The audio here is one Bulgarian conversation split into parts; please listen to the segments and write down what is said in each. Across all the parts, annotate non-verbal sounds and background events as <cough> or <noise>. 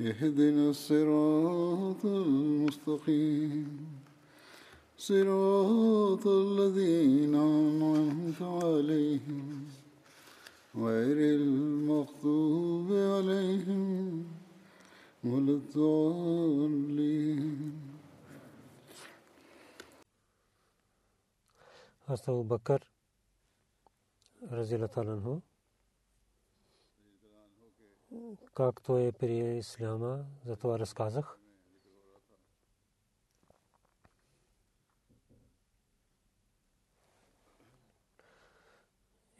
اهدنا الصراط المستقيم. صراط الذين أنعمت عليهم غير المغضوب عليهم ولا الضالين. حضرت أبو بكر رضي الله عنه както е при исляма, за това разказах.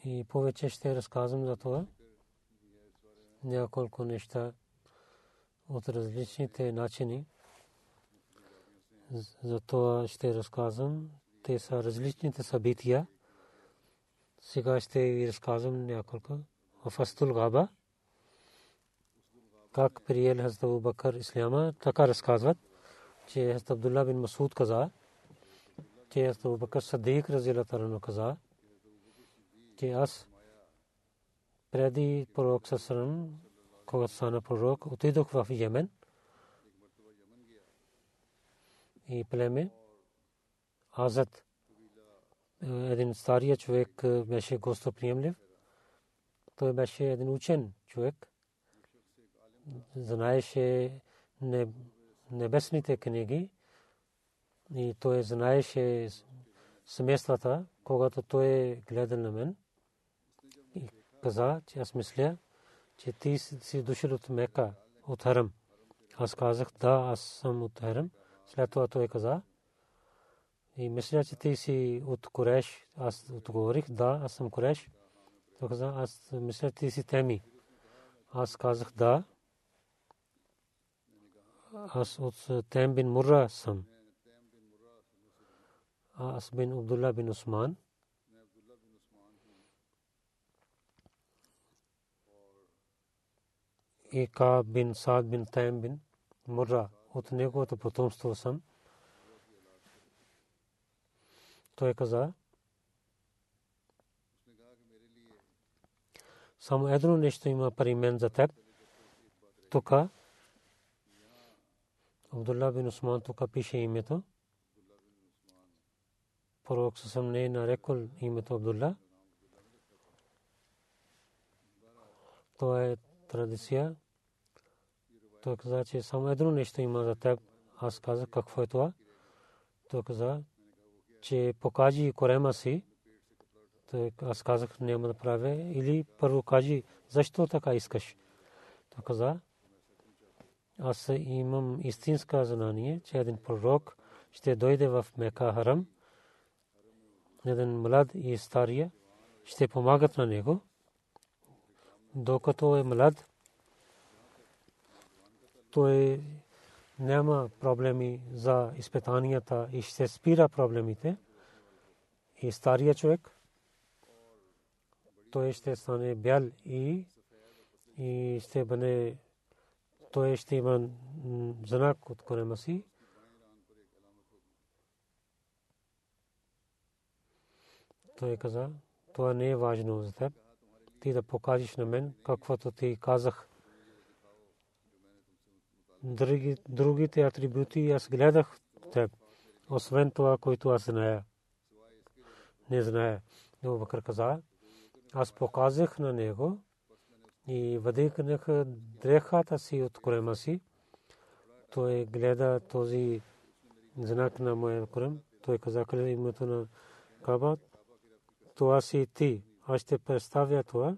И повече ще разказвам за това. Няколко неща от различните начини. За това ще разказвам. Те са различните събития. Сега ще ви разказвам няколко. В Астул Габа как приел Хазрат Абу Бакър Исляма, така разказват, че Хазрат Абдулла бин Масуд каза, че Хазрат Абу Бакър Садик разилата каза, че аз преди пророк Сасран, когато стана пророк, отидох в Йемен и племе Азат, един стария човек беше гостоприемлив. Той беше един учен човек знаеше небесните книги и той знаеше семействата, когато той гледа на мен и каза, че аз мисля, че ти си дошъл от Мека, от Харам. Аз казах, да, аз съм от Харам. След това той каза, и мисля, че ти си от Кореш. Аз отговорих, да, аз съм Кореш. Той каза, аз мисля, ти си Теми. Аз казах, да, аз от Тем бин Мурра съм. Аз бин Абдулла бин Усман. И Ка бин Саад бин Тем бин Мурра. От неговото потомство съм. Той каза, само едно нещо има при мен за теб. Тук Абдулла бин Усман тук пише името. Пророк съм не е нарекал името Абдулла. Това е традиция. Той каза, че само едно нещо има за теб. Аз казах какво е това. Той каза, че покажи корема си. Той аз казах, няма да правя. Или първо кажи, защо така искаш. Той каза, аз имам истинска знание, че един пророк ще дойде в Мека Харам. Един млад и стария ще помагат на него. Докато е млад, той няма проблеми за изпитанията и ще спира проблемите. И стария човек, той ще стане бял и, и ще бъде той ще има знак от корема си. Той каза, това не е важно за теб. Ти да покажеш на мен каквото ти казах. Други, другите атрибути аз гледах теб. Освен това, което аз зная. Не зная. Но каза, аз показах на него и въдигнах дрехата си от корема си той гледа този знак на моя Коран. Той каза къде името на Каба. Това си ти. Аз ще представя това.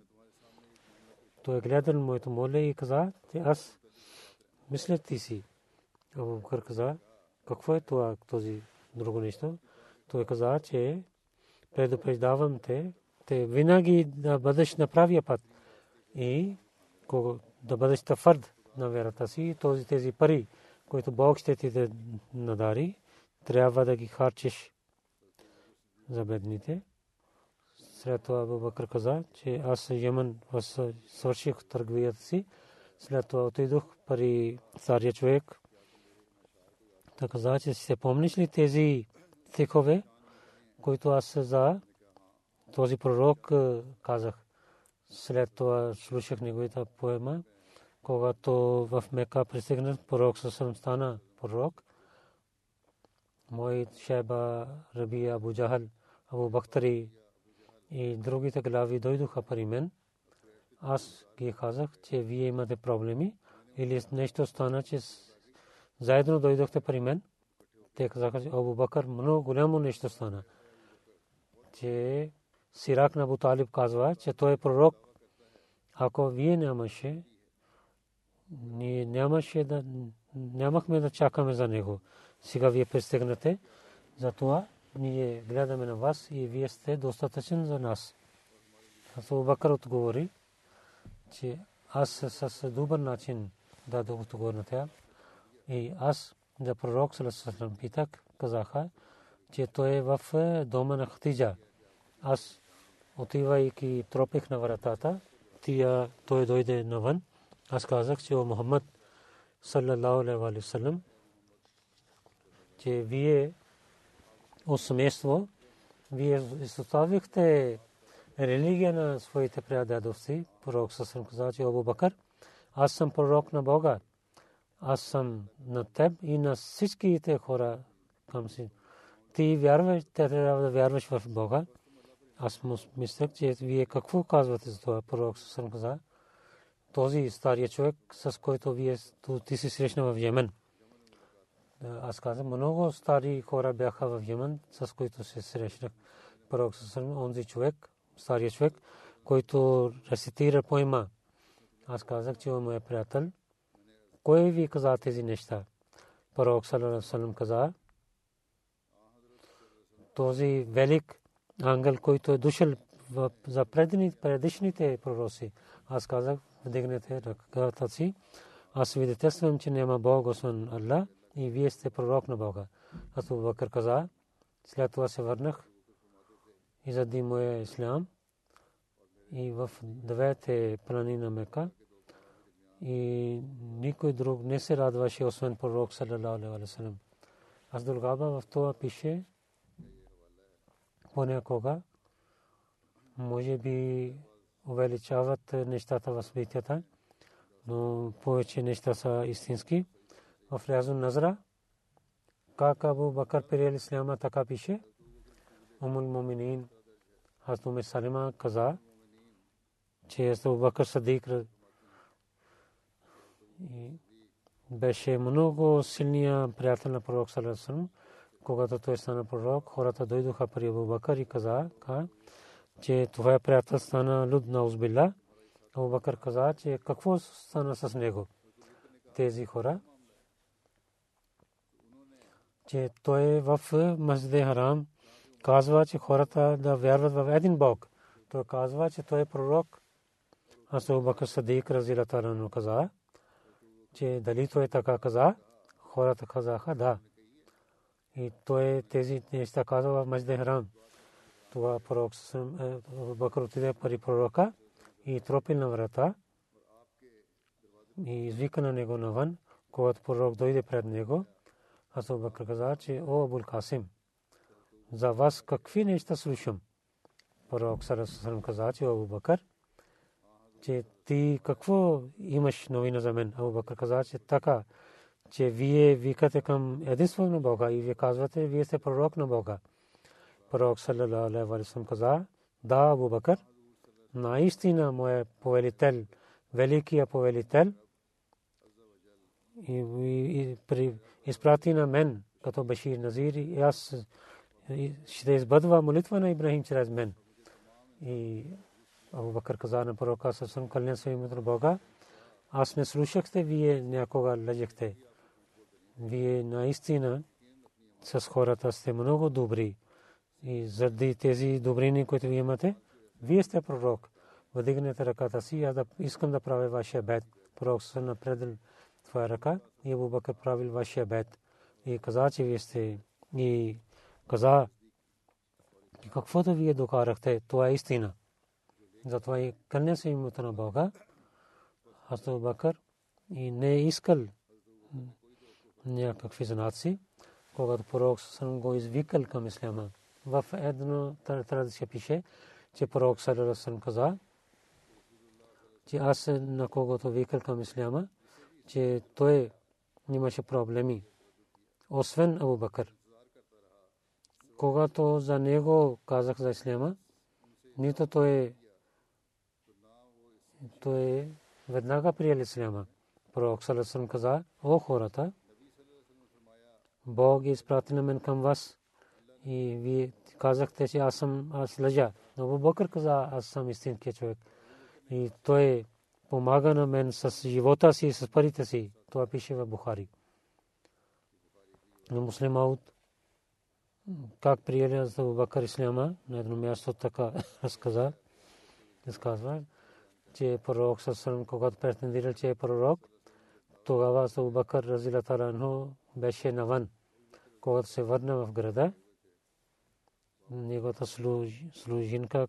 Той гледа моето моле и каза, аз мисля ти си. Абу Бакър каза, какво е това, този друго нещо? Той каза, че предупреждавам те, те винаги да бъдеш на правия път и да бъдеш твърд на верата си, този тези пари, които Бог ще ти надари, трябва да ги харчиш за бедните. След това Абу каза, че аз Йемен свърших търговията си. След това отидох при стария човек. Та каза, че се помниш ли тези стихове, които аз за този пророк казах. След това слушах неговата поема, когато в Мека пристигнах, пророк съвсем стана пророк. Мой шеба Раби Абу Джахал, Абу Бактари и другите глави дойдоха при мен. Аз ги казах, че вие имате проблеми или нещо стана, че заедно дойдохте при мен. Те казаха, че Абу Бакър много голямо нещо стана. Че Сирак на Абу Талиб казва, че той е пророк. Ако вие нямаше, ние нямаше да, нямахме да чакаме за него. Сега вие пристигнате. Затова ние гледаме на вас и вие сте достатъчен за нас. Абу Бакър отговори, че аз с добър начин дадох отговор на тях. И аз за пророк Салесалам питах, казаха, че той е в дома на Хатиджа. Аз отивайки тропих на вратата, тия той дойде навън. Аз казах, че о Мухаммад саллалаху алейхи ва саллям, че вие от семейство, вие изоставихте религия на своите предадовци. Пророк Сасрам каза, че Абу Бакър, аз съм пророк на Бога. Аз съм на теб и на всичките хора към си. Ти вярваш, те трябва да вярваш в Бога. Аз мислех, че вие какво казвате за това? Пророк съм каза. Този стария човек, с който вие ти си срещна в Йемен. Аз казах, много стари хора бяха в Йемен, с които се срещнах. Пророк съм онзи човек, стария човек, който рецитира поема. Аз казах, че е приятел. Кой ви каза тези неща? Пророк Салам каза, този велик ангел, който е дошъл за предишните пророци. Аз казах, вдигнете ръката си. Аз свидетелствам, че няма Бог, освен Аллах, и вие сте пророк на Бога. Аз Бакър каза, след това се върнах и заради моя ислам и в двете плани на Мека и никой друг не се радваше, освен пророк, това пише, понякога може би увеличават нещата в събитията, но повече неща са истински. В Рязун Назра, как Абу Бакър приел Исляма, така пише, Умул Муминин, Хазну Салима каза, че Абу Бакър Садик беше много силния приятел на пророк Салесалам. Когато той стана пророк, хората дойдоха при Абу Бакър и каза, че това е приятел стана люд на Узбилла. Абу Бакър каза, че какво стана с него? Тези хора, че той е в Масджид Харам, казва, че хората да вярват в един Бог. Той казва, че той е пророк. Аз Абу Бакър Садик разилата каза, че дали той така каза, хората казаха да. И той тези неща казва в Масджид Харам. Това пророк съм Бакър отиде при пророка и тропил на врата и извика на него навън, когато пророк дойде пред него. Аз Бакър каза, че о Абул Касим, за вас какви неща слушам? Пророк Сарасалам каза, че Абу Бакър, че ти какво имаш новина за мен? Абу Бакър каза, че така, че вие викате към единство на Бога и вие казвате, вие сте пророк на Бога. Пророк саллалаху алейхи ва саллям каза, да, Абу Бакър, наистина моя повелител, великия повелител, и, и, и при, изпрати на мен като Башир Назир и аз ще избъдва молитва на Ибрахим чрез мен. И Абу Бакър каза на пророка Сасам кълня се името Бога. Аз не слушахте, вие някога лъжехте. Вие наистина с хората сте много добри. И заради тези добрини, които вие имате, вие сте пророк. Въдигнете ръката си, аз да искам да правя вашия бед. Пророк се напредил твоя ръка и Абу Бакър правил вашия бед. И каза, че вие сте и каза, каквото вие докарахте, това е истина. Затова и кълня се името на Бога. Аз Бакър и не е искал някакви знаци, когато пророк съм го извикал към исляма. В една традиция пише, че пророк Салерасън каза, че аз на когото викал към исляма, че той нямаше проблеми, освен Абу Бакър. Когато за него казах за исляма, нито той той веднага приел исляма. Пророк Салерасън каза, о хората, Бог изпрати на мен към вас и вие казахте, че аз съм аз лъжа. Но Абу Бакър каза, аз съм истинският човек. И той помага на мен с живота си и с парите си. Това пише в Бухари. На муслим Ауд, как приели за Абу Бакър Исляма, на едно място така <laughs> разказа, разказва, че пророк Сасалам, когато претендирал, че е пророк, тогава Абу Бакър Разилатарано беше навън. Когато се върна в града, неговата служинка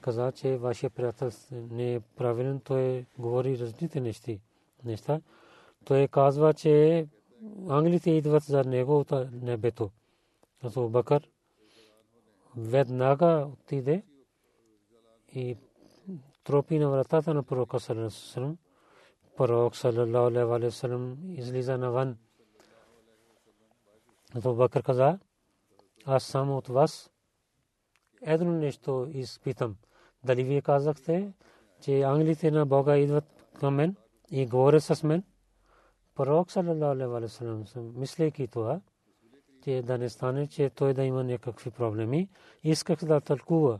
каза, че вашия приятел не е правилен, той говори различните неща. неща. Той казва, че англите идват за него от небето. Абу Бакър веднага отиде и тропи на вратата на пророка Салалалаху Салалалаху. Абу Бакър каза, аз само от вас едно нещо изпитам. Дали вие казахте, че ангелите на Бога идват към мен и говорят с мен? Пророк саллалаху алейхи салам, мислейки това, че да не стане, че той да има някакви проблеми, исках да тълкува.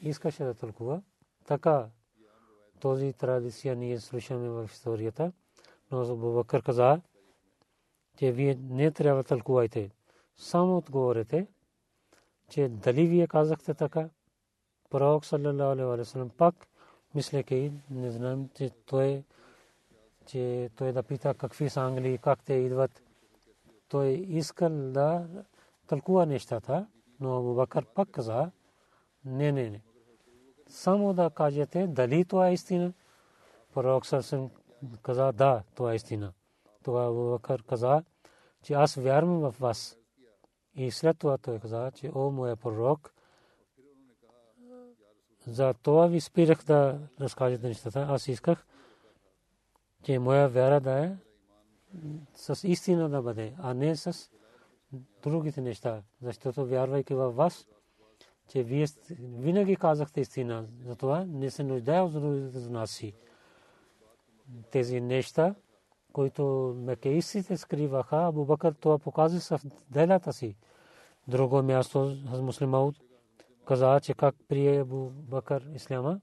Искаше да тълкува. Така този традиция ние слушаме в историята. Но Абу Бакър каза, че вие не трябва да тълкувайте. Само отговорете, че дали вие казахте така. Пророк саллалаху алейхи ва саллям пак мислеки, не знам, че той че той да пита какви са англи, как те идват. Той искал да тълкува нещата, но Абу Бакър пак каза, не, не, не. Само да кажете дали това е истина. Пророк Сърсен каза, да, това е истина. Тогава Абу Бакър каза, че аз вярвам в вас. И след това той каза, че о, моя пророк, за това ви спирах да разкажете нещата. Аз исках, че моя вяра да е с истина да бъде, а не с другите неща. Защото вярвайки във вас, че вие винаги казахте истина. Затова не се нуждае от другите знаси. Тези неща, които мекеистите скриваха, Абу Бакър това показва в делата си. Друго място с муслимаут каза, че как прие Абу Бакър исляма.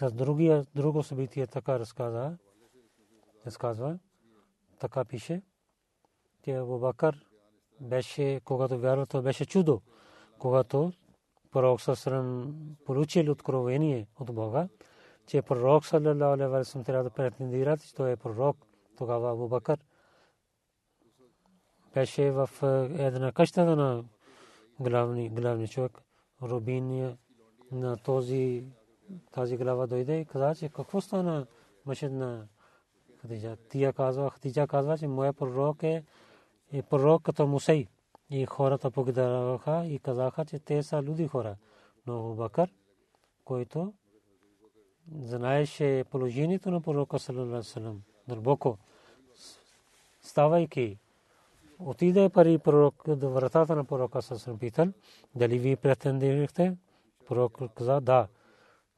С другия, друго събитие така разказа, разказва, така пише, че Абу Бакър беше, когато вярва, то беше чудо. Когато пророк Сасрам получил откровение от Бога, че пророк саллалаху алейхи ва саллям трябва да претендира, че той е пророк. Тогава Абу Бакър беше в е, една къща на главни, главни човек. Рубин на този тази глава дойде и каза, че какво стана мъжът на Хадиджа. Тия казва, Хадиджа казва, че моя пророк е, е пророк като Мусей. И хората погидараха и казаха, че те са люди хора. Но Бакър, който знаеше положението на пророка саллалаху дълбоко ставайки отиде пари пророк до вратата на пророка саллалаху питал дали ви претендирахте пророк каза да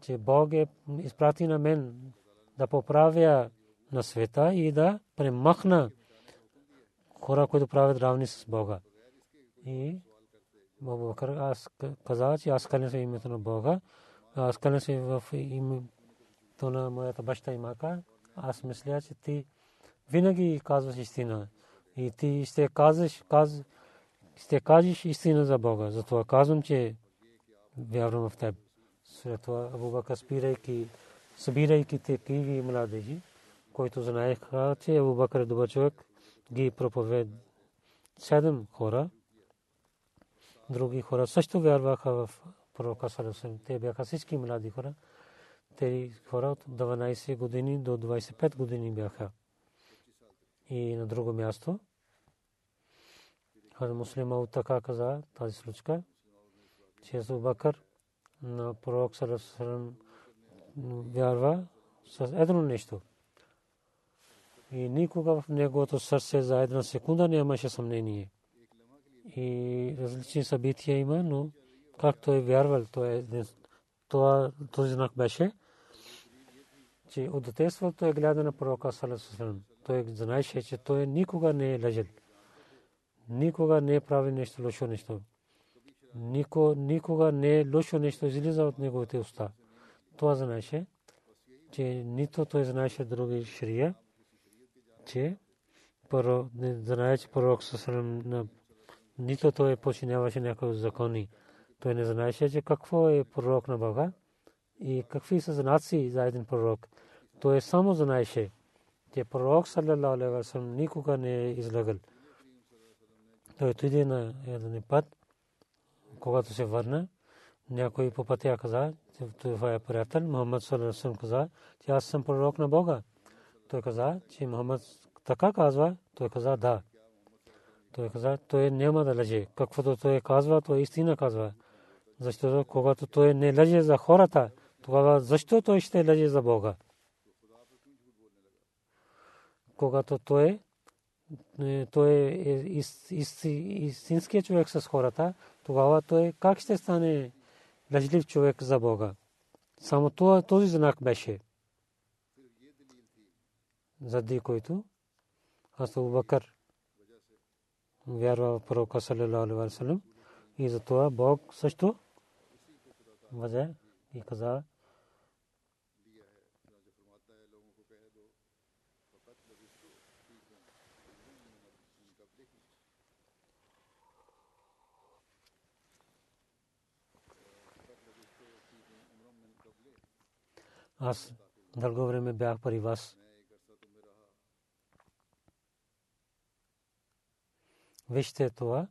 че Бог е изпрати на мен да поправя на света и да премахна хора, които правят равни с Бога. И Абу Бакър аз каза, че аз кълня се името на Бога, аз кълня в името на моята баща и мака. Аз мисля, че ти винаги казваш истина. И ти ще казваш, каз, ще кажеш истина за Бога. Затова казвам, че вярвам в теб. След това Абу Бакър спирайки, събирайки такива младежи, които знаеха, че Абу е добър човек, ги проповед седем хора. Други хора също вярваха в пророка Салесен. Те бяха всички млади хора. Те хора от 12 години до 25 години бяха. И на друго място. Хазрат Муслима така каза тази случка, че Абу Бакър на пророк Салесен вярва с едно нещо – и никога в неговото сърце за една секунда нямаше съмнение. И различни събития има, но както е вярвал, то е, това, този знак беше, че от детството той гледа на пророка Салесалам. Той знаеше, че той никога не е лъжен. Никога не е прави нещо лошо нещо. Нико, никога не е лошо нещо излиза от неговите уста. Това знаеше, че нито той знаеше други шрия, че първо знае, че пророк Сасалам нито той починяваше някои закони. Той не знаеше, че какво е пророк на Бога и какви са знаци за един пророк. Той само знаеше, че пророк саллалаху алейхи васалам никога не е излагал. Той отиде на един път, когато се върна, някой по пътя каза, че това е приятел, Мухаммад саллалаху каза, че аз съм пророк на Бога. Той каза, че Мухаммад така казва, той каза да. Той каза, той няма да лъже. Каквото той казва, той истина казва. Защото когато той не лъже за хората, тогава защо той ще лъже за Бога? Когато той той е истинският човек с хората, тогава той как ще стане лъжлив човек за Бога? Само този знак беше заради който Абу Бакър вярва в пророка саллалаху алейхи и за това Бог също взе и каза аз дълго време бях при вас Вижте това.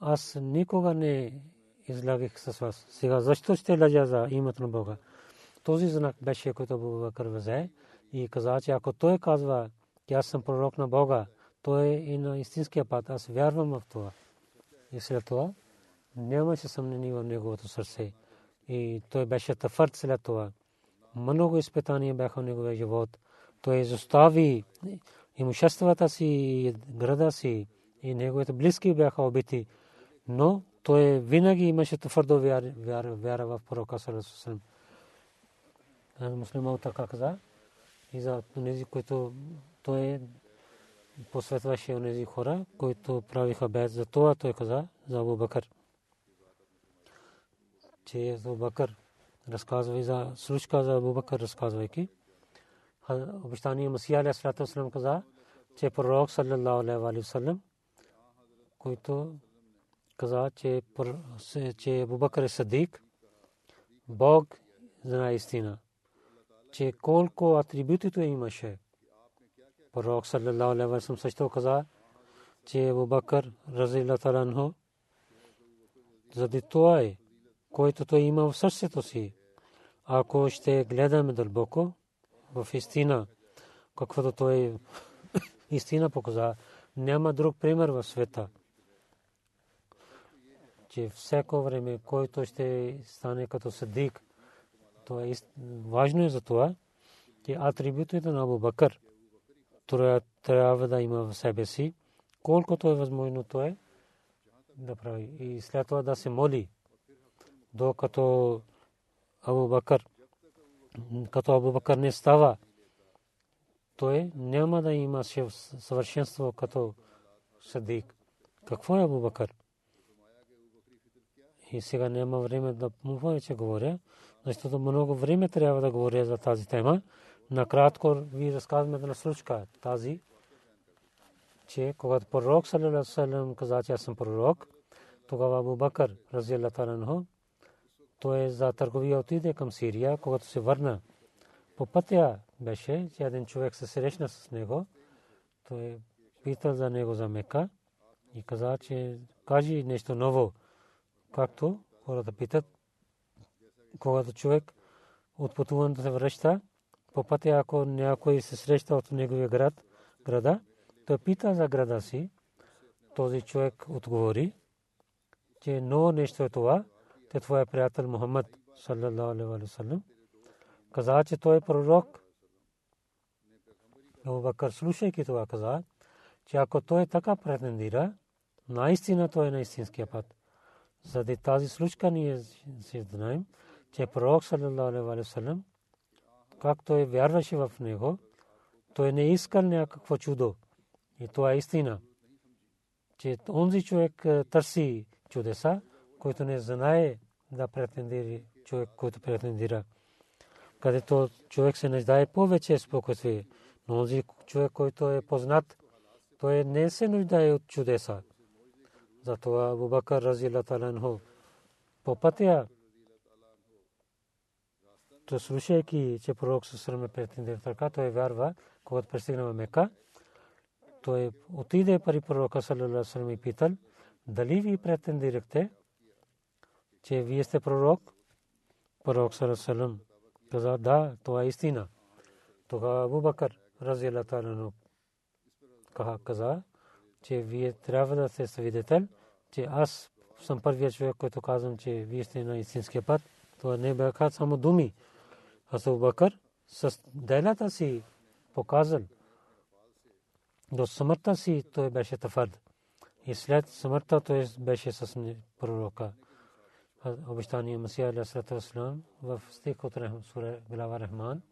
Аз никога не излагах с вас. Сега защо ще лъжа за името на Бога? Този знак беше, който Абу Бакър взе и каза, че ако той казва, че аз съм пророк на Бога, той е и на истинския път. Аз вярвам в това. И след това нямаше съмнение в неговото сърце. И той беше тафърт след това. Много изпитания бяха в неговия живот. Той изостави имуществата си, града си и неговите близки бяха убити. Но той винаги имаше твърдо вяра в пророка Салесусалам. Муслима така каза и за тези, които той посветваше тези хора, които правиха бед за това, той каза за Абу Бакър. Че Абу Бакър разказва и за случка за Абу Бакър разказвайки обещания Масия алейхи салату вассалам каза, че пророк саллаллаху алейхи вассалам, който каза, че че Абу Бакър е садик, Бог знае истина, че колко атрибути той имаше. Пророк саллаллаху алейхи вассалам също каза, че Абу Бакър разилата анху заради това е, който той има в сърцето си. Ако ще гледаме дълбоко, в истина, каквото той <laughs> истина показа. Няма друг пример в света. Че всяко време, който ще стане като съдик, то е важно е за това, че атрибутите на Абу Бакър трябва да има в себе си, колкото е възможно то е да прави. И след това да се моли, докато Абу Бакър като Абу Бакър не става той няма да има съвършенство като Садик. Какво е Абу Бакър? И сега няма време да му повече говоря, защото много време трябва да говоря за тази тема. Накратко ви разказваме на случка тази, че когато пророк саллалаху той е за търговия отиде към Сирия, когато се върна. По пътя беше, че един човек се срещна с него. Той пита за него за Мека и каза, че кажи нещо ново. Както хората питат, когато човек от пътуването се връща, по пътя ако някой се среща от неговия град, града, той пита за града си. Този човек отговори, че ново нещо е това, те твоя приятел Мухаммад, саллалаху алейхи вассалам, каза, че той е пророк. Абу Бакър, слушайки това, каза, че ако той така претендира, наистина той е на истинския път. Заради тази случка ние си знаем, че пророк саллалаху алейхи вассалам, как той вярваше в него, той не искал някакво чудо. И това е истина. Че онзи човек търси чудеса, който не знае да претендира, човек, който претендира. Където човек се нуждае повече спокойствие. Но онзи човек, който е познат, той не се нуждае от чудеса. Затова Абу Бакър разила таланху по пътя, то слушайки, че пророк се сраме претендира така, той вярва, когато пристигна в Мека, той отиде при пророка саллалаху и питал, дали ви претендирахте, че вие сте пророк? Пророк саллалаху каза, да, това е истина. Тогава Абу Бакър каха каза, че вие трябва да сте свидетел, че аз съм първият човек, който казвам, че вие сте на истинския път. Това не бяха само думи. Аз Абу Бакър с делата си показал. До смъртта си той беше твърд. И след смъртта той беше с пророка. Обещание Масия Алясалату Васлам в стих от Сура Глава Рахман.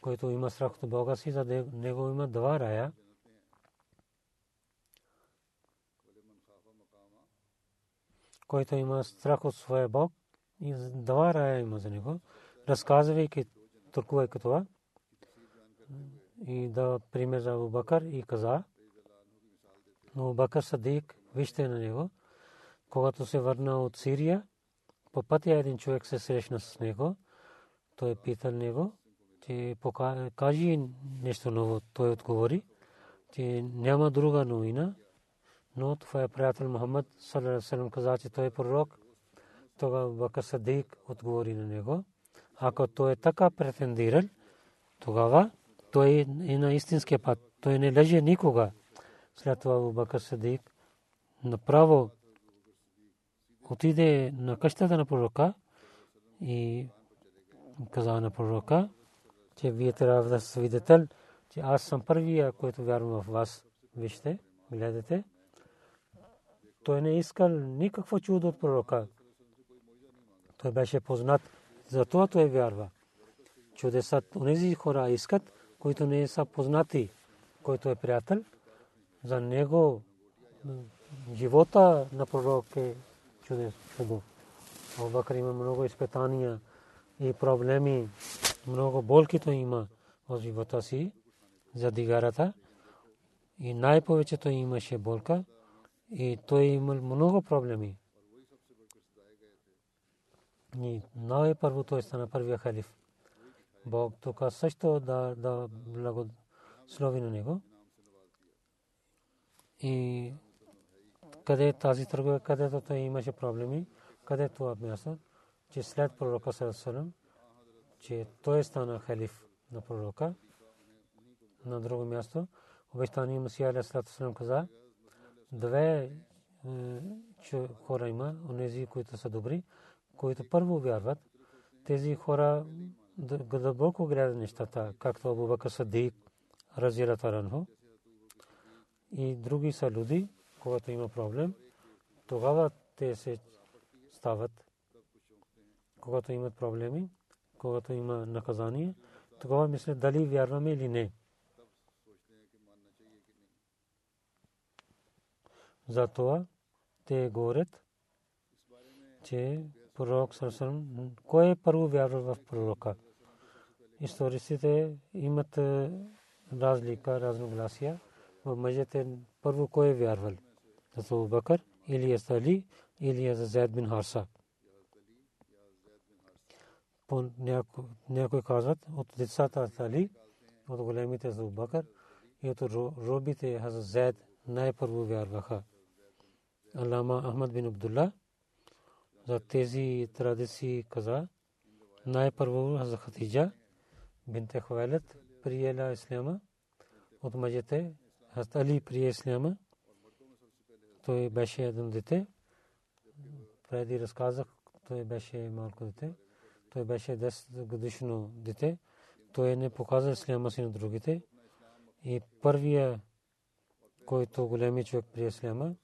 който има страх от Бога си, за него има два рая. Който има страх от своя Бог, и два рая има за него. Разказвайки, тълкувайки това, и да пример за Абу Бакър и каза, но Бакър Садик, вижте на него, когато се върна от Сирия, по пътя един човек се срещна с него, той питал него, че кажи нещо ново. Той отговори, че няма друга новина, но това е приятел Мухаммад саллалаху каза, че той е пророк. Тогава Бакър Садик отговори на него. Ако той е така претендирал, тогава той е на истинския път. Той не лежи никога. След това Абу Бакър Садик направо отиде на къщата на пророка и каза на пророка, че вие трябва да свидетел, че аз съм първия, който вярвам в вас. Вижте, гледате. Той не искал никакво чудо от пророка. Той беше познат, затова той вярва. Чудесът, онези хора искат, които не са познати, който е приятел, за него живота на пророк е чудо. Абубакър има много изпитания и проблеми, много болки той има в живота си за дигарата и най-повечето имаше болка и той имал много проблеми. И най-първо той стана първия халиф. Бог тук също да, да благослови на него. И къде тази търговия, където той имаше проблеми, къде това място, че след пророка Сарасалам, че той стана халиф на пророка. На друго място, обещание Масия Алясалам каза, две хора има, онези, които са добри, които първо вярват. Тези хора дълбоко гледат нещата, както Абу Бакър Садик, разира таранхо. И други са люди, когато има проблем, тогава те се стават. Когато имат проблеми, когато има наказание, тогава мисля дали вярваме или не. Затова те говорят, че пророк Сарсърм, кой е първо вярва в пророка? Историците имат е, разлика, разногласия. В мъжете първо кой е вярвал? За Бакър или е Али или е Зайд бин Харса. По някой казват от децата Али, от големите за Бакър и от робите Хазрат Зайд най-първо вярваха. Алама Ахмад бин Абдулла за тези традиции каза най-първо за Хатиджа бинте Хвайлет приела исляма. От мъжете Хазрат Али прие исляма. Той беше едно дете. Преди разказах той беше малко дете. Той беше 10 годишно дете. Той не показа исляма си на другите. И първия който големи човек прие исляма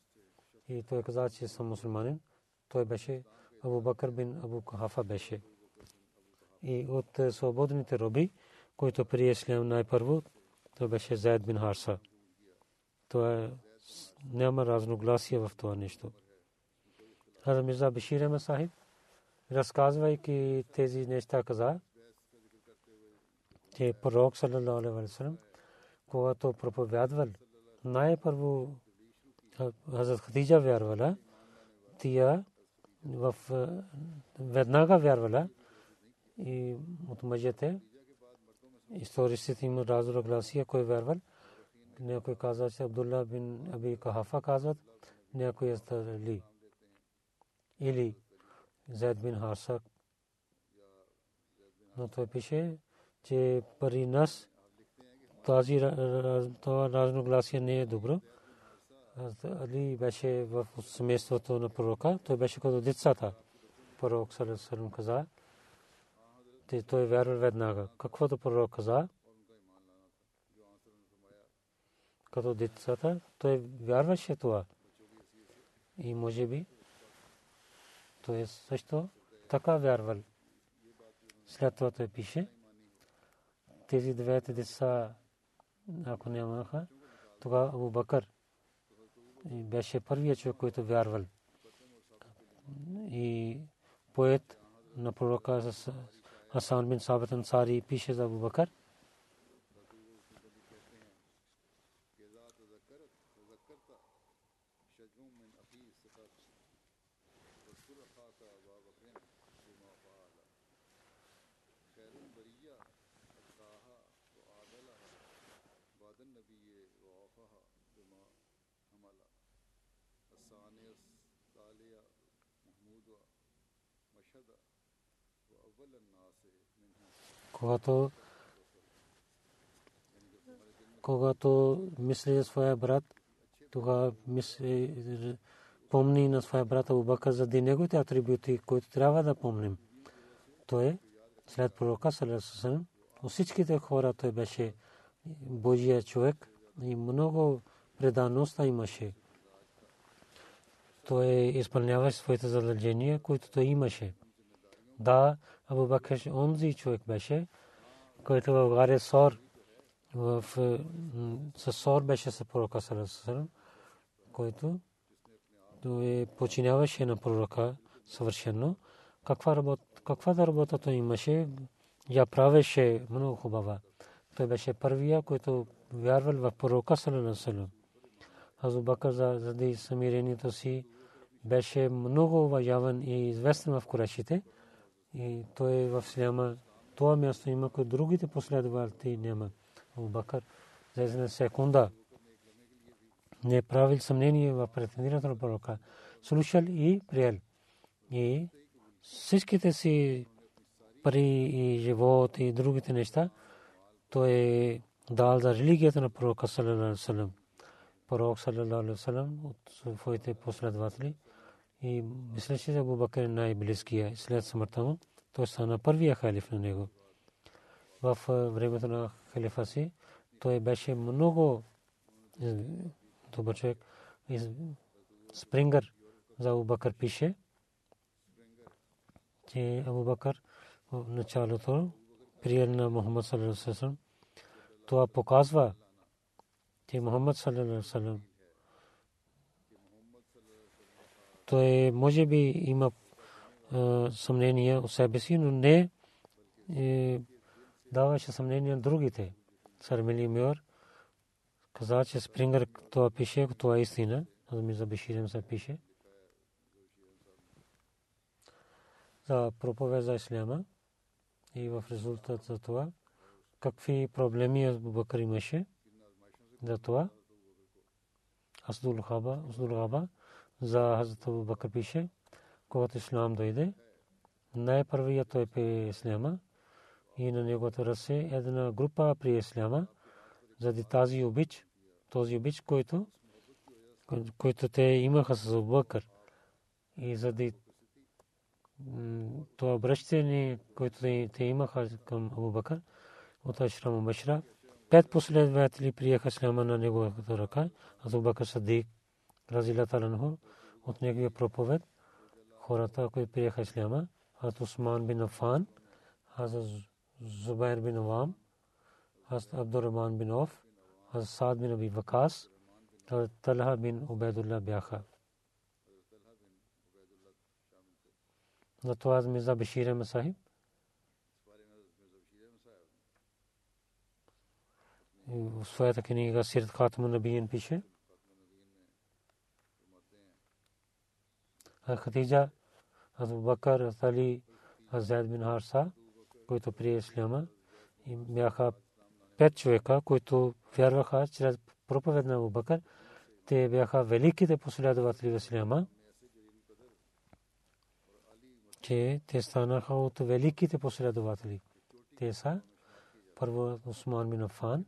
и той каза, че съм мусулманин. Той беше Абу Бакър бин Абу Кахафа беше. И от е, свободните роби, които прие ислям най-първо, той беше Заед бин Харса. Това няма разногласие в това нещо. Хаза Мирза Бешир Ахмед Сахиб, разказвайки тези неща, каза, че пророк саллалаху алейхи ва саллям, когато проповядвал, най-първо Хазрат Хадиджа вярвала, тия в веднага вярвала и от мъжете историците има разногласия кой вярвал. Някой каза, че Абдулла бин Аби Кахафа казват, някой е ли. Или Зайд бин Харса. Но той пише, че при нас тази разногласие не е добро. Али беше в семейството на пророка, той беше като децата. Пророк Салесалем каза, че той вярва веднага. Каквото пророк каза, като децата, той вярваше това. И може би, той също така вярвал. След това той пише, тези двете деца, ако нямаха, тогава Абу Бакър беше първият човек, който вярвал. И поет на пророка Хасан бин Сабит Ансари пише за Абу Бакър. Когато когато мисли за своя брат, тогава мисли, помни на своя брат Абу Бакър за неговите атрибути, които трябва да помним. Той след пророка Салесусалем, от всичките хора той беше Божия човек и много предаността имаше. Той изпълняваше своите задължения, които той имаше. Да, Абу Бакр онзи човек беше, който в гаре Сор, в Сор беше с пророка Салесалем, който той починяваше на пророка съвършено. Каква работа, каква да работа той имаше, я правеше много хубава. Той беше първия, който вярвал в пророка Салесалем. Азу Бакър заради самирението си беше много уважаван и известен в Курешите и той е в Сляма това място има, което другите последователи няма. Бакър за една секунда не е правил съмнение в претендирането на пророка. Слушал и приел. И всичките си пари и живот и другите неща, той е дал за религията на пророка саллалаху алейhi Пророк саллалаху алейhi от последователи и мисля, че Абу Бакър е най-близкия след смъртта му той стана първия халиф на него. В времето на халифа си той беше много добър човек. Спрингър за Абу пише, че Абу в началото приел на Мухаммад Мухаммад саллаллаху алейхи васалам той може би има съмнение от себе си, но не е, даваше съмнение на другите. Сармели Мюр каза, че Спрингър това пише, това е истина. за Беширем се пише. За проповед за Исляма и в резултат за това какви проблеми Абу Бакър имаше за това. Асдул Хаба за Хазрат Абу Бакър пише, когато Ислам дойде, най-първият той при Исляма и на неговата ръце една група при Исляма, заради тази обич, този обич, който, който те имаха с Абу Бакър. И заради това обръщане, което те имаха към Абу Бакър, от Ашрам Башра, пет последователи приеха Исляма на неговата ръка, Абу Бакър Садик, Разилата от неговия проповед, хората, които приеха Исляма, Хазрат Усман бин Афан, Хазрат Зубайр бин Авам, Хазрат Абдуррахман бин Оф, Хазрат Саад бин Аби Вакас, Хазрат Талха бин Убайдулlah бяха. Затова Миза Бешир Масахиб в своята книга Сират Хатму Набиин пише, Хатиджа Абу Бакър, Али, бин Харса, които прие Исляма, и бяха пет човека, които вярваха чрез проповед на Абу Бакър. Те бяха великите последователи в Исляма, че те станаха от великите последователи. Те са първо Усман бин Афан,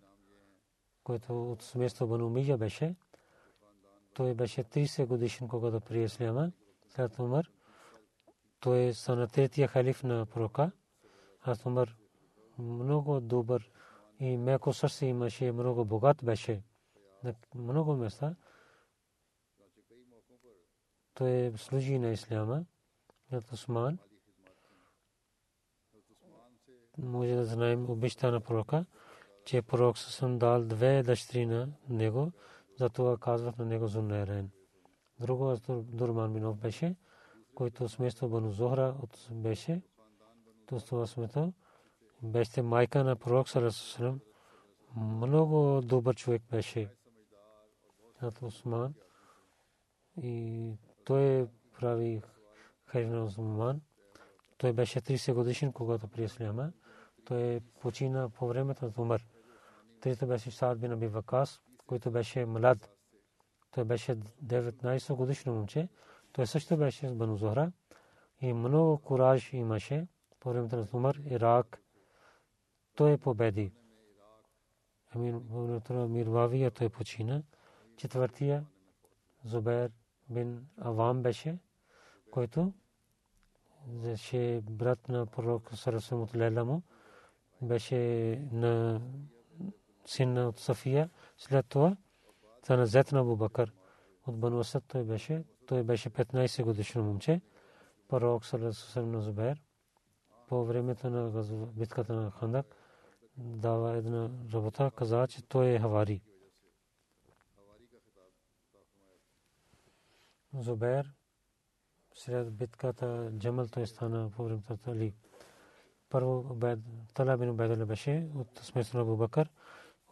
който от семейство Бану Мия беше. Той беше 30 годишен, когато прие Исляма. След Умар, той стана третия халиф на пророка. Аз Умар много добър и меко сърце имаше, много богат беше на много места. Той служи на исляма, на Усман. Може да знаем обичта на пророка, че пророк съм дал две дъщери на него, затова казват на него Зунерен. Друго Дурман Бинов беше който сместо Бану Зохра беше. То това смето беше майка на пророк Салесалам. Много добър човек беше. Хат Усман. И той прави хайрна Усман. Той беше 30 годишен, когато при Исляма. Той почина по времето на Умар. Трето беше Саад бин Аби който беше млад. Той беше 19 годишно момче. Той също беше с Бану Зохра и много кураж имаше по времето на Умар, Ирак. Той победи. Амир Вавия той почина. Четвъртия Зубер бин Авам беше, който беше брат на пророк Сарасум от Лела му. Беше на син от София. След това стана зет на Бубакър. От Бану той беше той беше 15 годишно момче. Пророк Салесусалам на Зубер по времето на битката на Хандак дава една работа, каза, че той е хавари. Зубер след битката Джамал той стана по времето на Али. Първо Тала бин беше от сместо на Бубакър,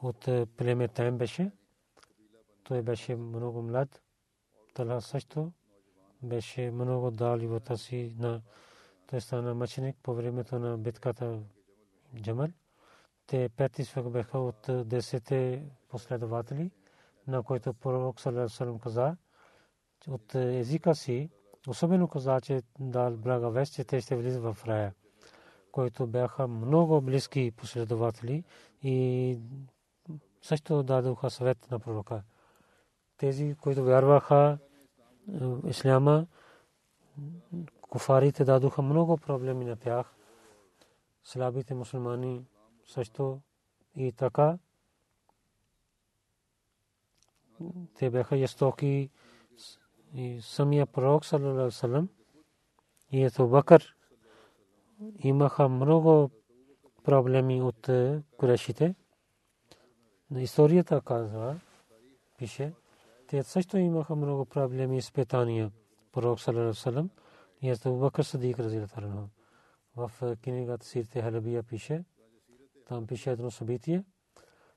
от племе Тайм беше. Той беше много млад. Тала също беше много дал живота си на той стана мъченик по времето на битката Джамал. Те пети свек бяха от десете последователи, на които пророк Салерасалам каза, от езика си, особено каза, че дал блага вест, че те ще влизат в рая, които бяха много близки последователи и също дадоха съвет на пророка. Тези, които вярваха исляма, куфарите дадоха много проблеми на тях. Слабите мусулмани също и така. Те бяха ястоки и самия пророк саллалаху и Ето Бакър имаха много проблеми от курешите. Историята казва, пише, те също имаха много проблеми и изпитания. Пророк саллалаху и Ето Бакър Садик разилата в книгата Сирте Халабия пише, там пише едно събитие.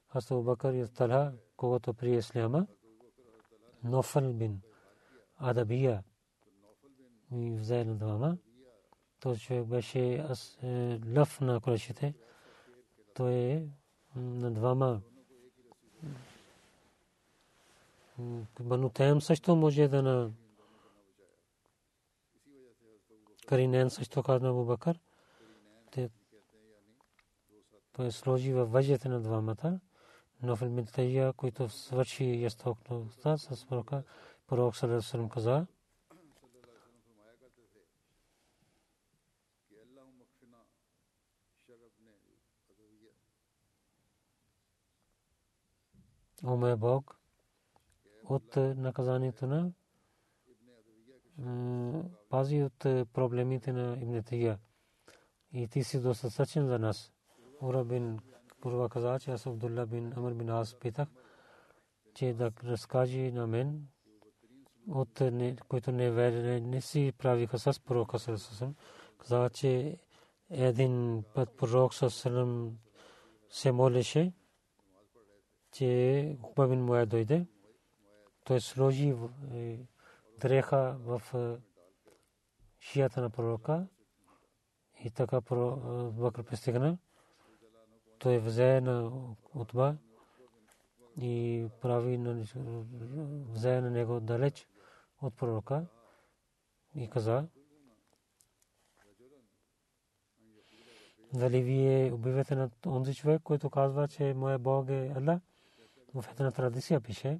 Аз Бакър и Талха, когато при Исляма, Нофал бин Адабия и взе на двама. Той човек беше лъв на курашите. Той е на двама. Бану Тем също може да на Каринен също каза на Абу Бакър. Той сложи във въжете на двамата. Но в Митая, който свърши ястокността с пророка, пророк Салесалам каза, О Бог, от наказанието на пази от проблемите на Ибн. И ти си достатъчен за нас. Ура бин Курва каза, че аз Абдулла бин Амр бин Ас питах, че да разкаже на мен, от които не верили, не си правиха с пророка Сърсъсъм. Каза, че един път пророк Сърсъсъм се молеше, че Хуба бин Моя дойде. Той сложи дреха в шията на пророка и така Бакър пристигна той взе на отба и прави на взе на него далеч от пророка и каза дали вие убивате на онзи човек, който казва, че моя Бог е Аллах. В една традиция пише,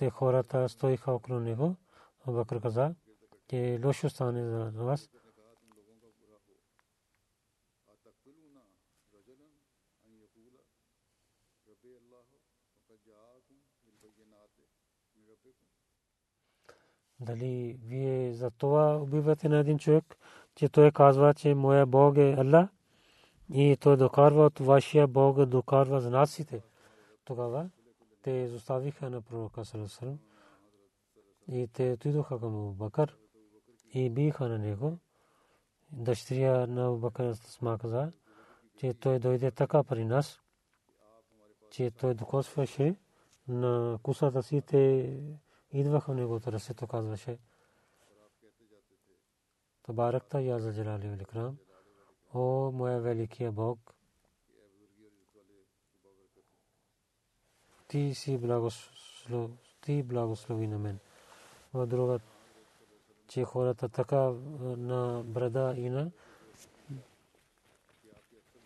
те хората стоиха около него. Абакър каза, че лошо стане за вас. Дали вие за това убивате на един човек, че той казва, че моя Бог е Аллах и той докарва от вашия Бог докарва знаците. Тогава те изоставиха на пророка Салесалам и те отидоха към Бакър и биха на него. Дъщеря на Бакър Сма каза, че той дойде така при нас, че той докосваше на кусата си те идваха неговото ръцето, казваше. Табаракта я за джалали великрам. О, моя великия Бог, ти си благослов, ти благослови на мен. В друга, че хората така на брада и на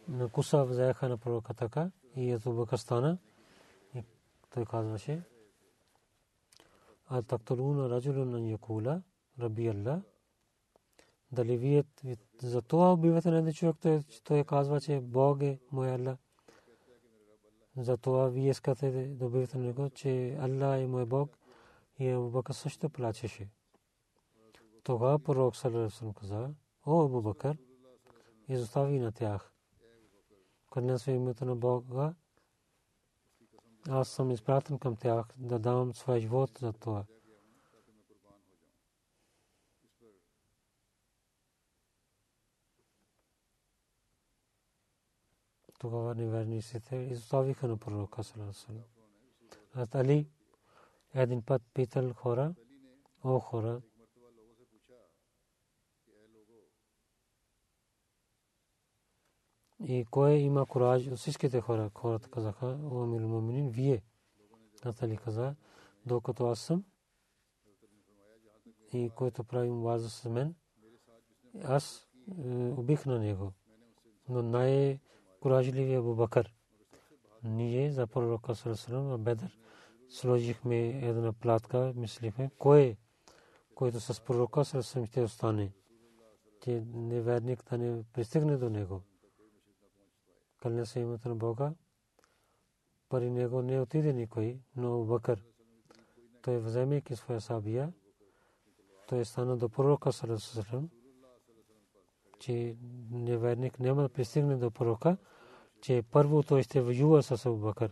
на куса взеха на пророка така и ето Бакастана. И той казваше, атактулуна раджулун ан якула раби Аллах. Дали вие за това убивате на човек, той казва, че Бог е мой Аллах. За това вие искате да убивате на него, че Аллах е мой Бог. И Абу Бакър също плачеше. Тогава пророк Салерасъм каза, о Абу Бакър, изостави на тях. Клянем се името на Бога, аз съм изпратен към тях да давам своя живот за това. Тогава неверниците изоставиха на пророка Саласалам. Аз Али един път питал хора, о хора, И кой има кураж от всичките хора? Хората казаха, о Амир Муминин, вие. Натали каза, докато аз съм и който прави муаза с мен, аз е, убих на него. Но най-коражливия Абу Бакър. Ние за пророка в Бедър сложихме една платка, мислихме, кой който с пророка Сарасалам ще остане. Че неверник да не пристигне до него. Кълня се името на Бога. Пари него не отиде никой, но Бакър. Той вземайки своя сабия, той стана до пророка Сарасалам че неверник няма да пристигне до пророка, че първо той ще воюва с Абу Бакър.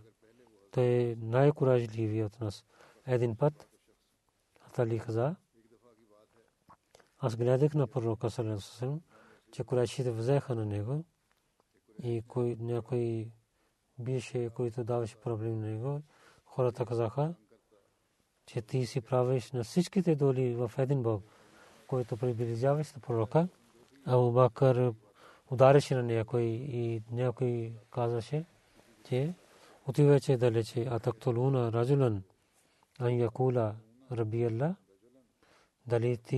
Той е най-коражливият от нас. Един път Атали каза, аз гледах на пророка Салесалем, че курашите взеха на него и кой, някой беше, който даваше проблем на него. Хората казаха, че ти си правиш на всичките доли в един Бог, който приближаваш на пророка. Абу Бакър удареше на някой и някой казваше, че отиваше далече, а тактулуна раджулан ан якула раби Аллах. Дали ти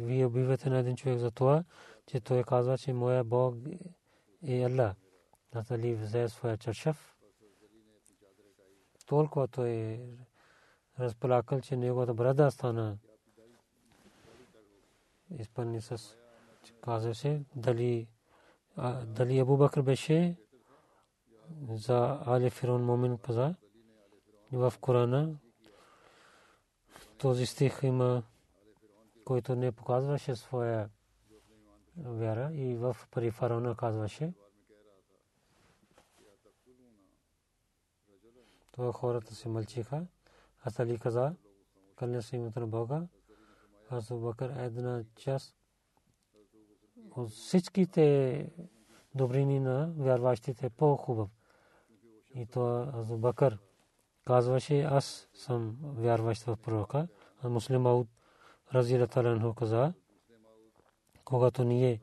вие убивате на един човек за това, че той казва, че моя Бог е Аллах. Дали взе своя чаршав. Толкова той разплакал, че неговата брада стана изпълни с казваше дали дали Абу Бакр беше за Али Фирон Момин каза в Корана. Този стих има който не показваше своя вяра и в пари фараона казваше това хората се мълчиха. Аз Али каза кълня се името на Бога. Аз Бакър една част от всичките добрини на вярващите по-хубав. И то Азу Бакър казваше, аз съм вярващ в пророка. А муслим Ауд Разила Таланху каза, когато ние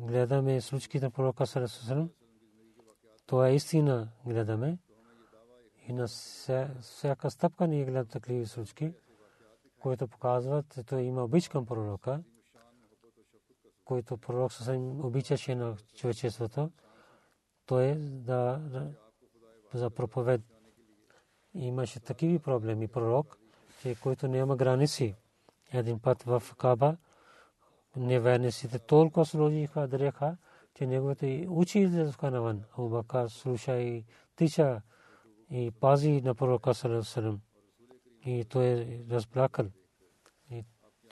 гледаме случките на пророка Сарасусалам, това е истина гледаме и на всяка стъпка ние гледаме такива случки, които показват, че той има обич към пророка който пророк съвсем обичаше на човечеството, то е да за проповед. Имаше такива проблеми пророк, че който няма граници. Един път в Каба неверниците толкова сложиха, дреха, че неговите учи излезаха навън. Абубакар слуша и тича и пази на пророка Салам. И той е разплакал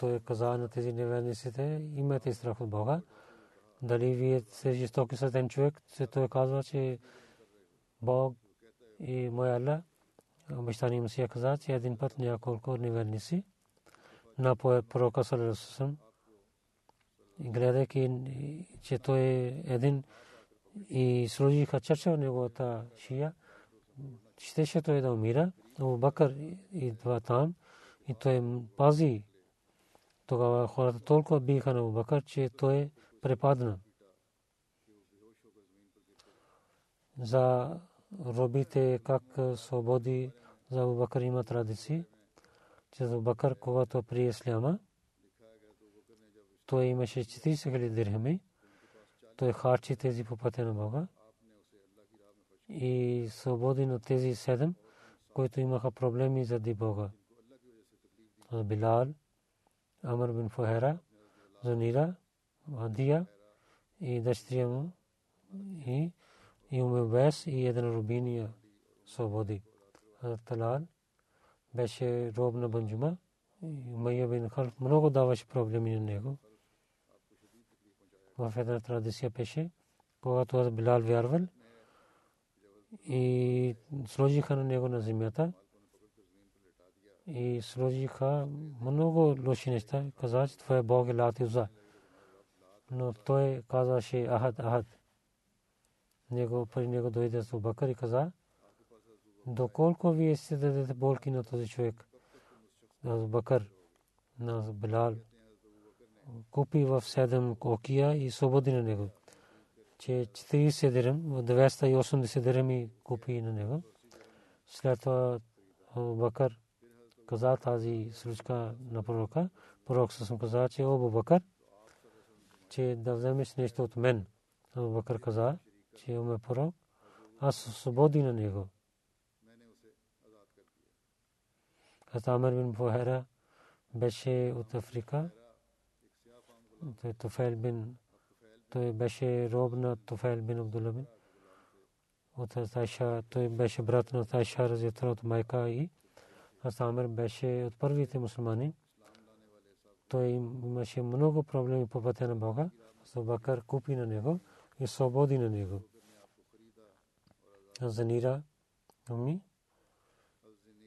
той каза на тези неверниците, имате страх от Бога. Дали вие сте жестоки с един човек, се той казва, че Бог и моя Аллах, обещани Масия каза, че един път няколко неверници на пророка Салерасусам, гледайки, че той е един и сложиха чача в неговата шия, щеше той да умира. Абу Бакър идва там и той пази тогава хората толкова биха на Бакър, че той препадна. За робите как свободи за Бакър има традиции, че за Бакър, когато при Исляма, той имаше 40 хиляди дирхами, той харчи тези по пътя на Бога и свободи на тези седем, които имаха проблеми заради Бога. Билал, Амр бин Фухера, Занира, Вадия и дъщеря му и и Умебес и един рубиния свободи. Талал беше роб на Банджума и Майя бин Халф много даваше проблеми на него. В една традиция пеше, когато аз Билал вярвал и сложиха на него на земята, и сложиха много лоши неща. Каза, че това е Бог е Лат Юза. Но той казаше Ахад, Ахад. Него, при него дойде с Бакър и каза, доколко вие ще дадете болки на този човек, на Бакър, на Билал, купи в седем кокия и свободи на него. Че 40 дирем, 280 диреми купи на него. След това Бакър каза тази случка на пророка, пророк съм каза, че Абу Бакър, че да вземеш нещо от мен. Абу Бакър каза, че ме пророк, аз свободи на него. Хазамер бин Бухера беше от Африка. Той Туфел бин той беше роб на Туфел бин Абдулла бин. От Тайша, той беше брат на Тайша, разятел от майка и Хазамер беше от първите мусулмани. Той имаше много проблеми по пътя на Бога. Бакър купи на него и свободи на него. Занира уми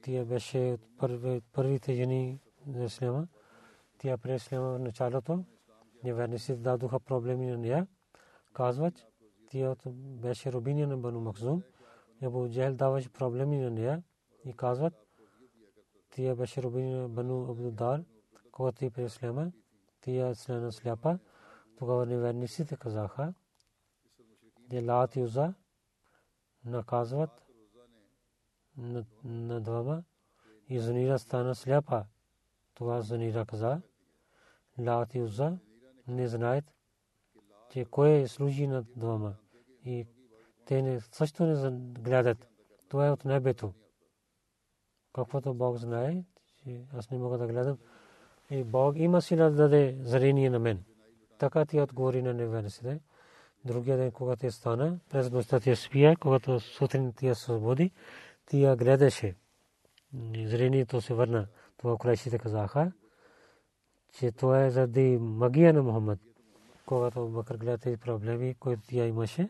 тия беше от първите жени на Ислама. Тя при Ислама в началото неверниците дадоха проблеми на нея. Казват, тя беше рубиня на Бану Макзум. Абу Джехл даваше проблеми на нея и казват, тя беше рубиня на Бану Абдудар, когато и при Ислама. Тя слена сляпа. Тогава неверниците казаха, Делат Юза наказват на двама и Зунира стана сляпа. Това Зунира каза, Лат и Уза не знаят, че кой служи на двама. И те също не гледат. Това е от небето. Каквото Бог знае, че аз не мога да гледам. И Бог има сила да даде зрение на мен. Така ти отговори на неверниците. Другия ден, когато стана, през нощта ти спия, когато сутрин ти свободи, тия гледаше. Зрението се върна. Това курайшите казаха, че това е заради магия на Мухаммад. Когато Бакър гледа тези проблеми, които тя имаше,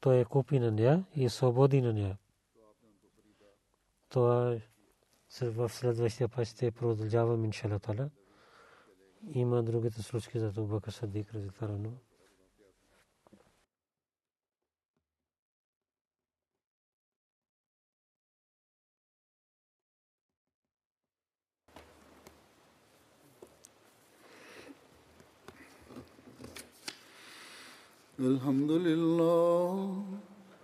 той е купи на нея и свободи на нея Това в следващия път ще продължавам, иншалатала. Има другите случки за това Бакър Садик, разитарано. الحمد لله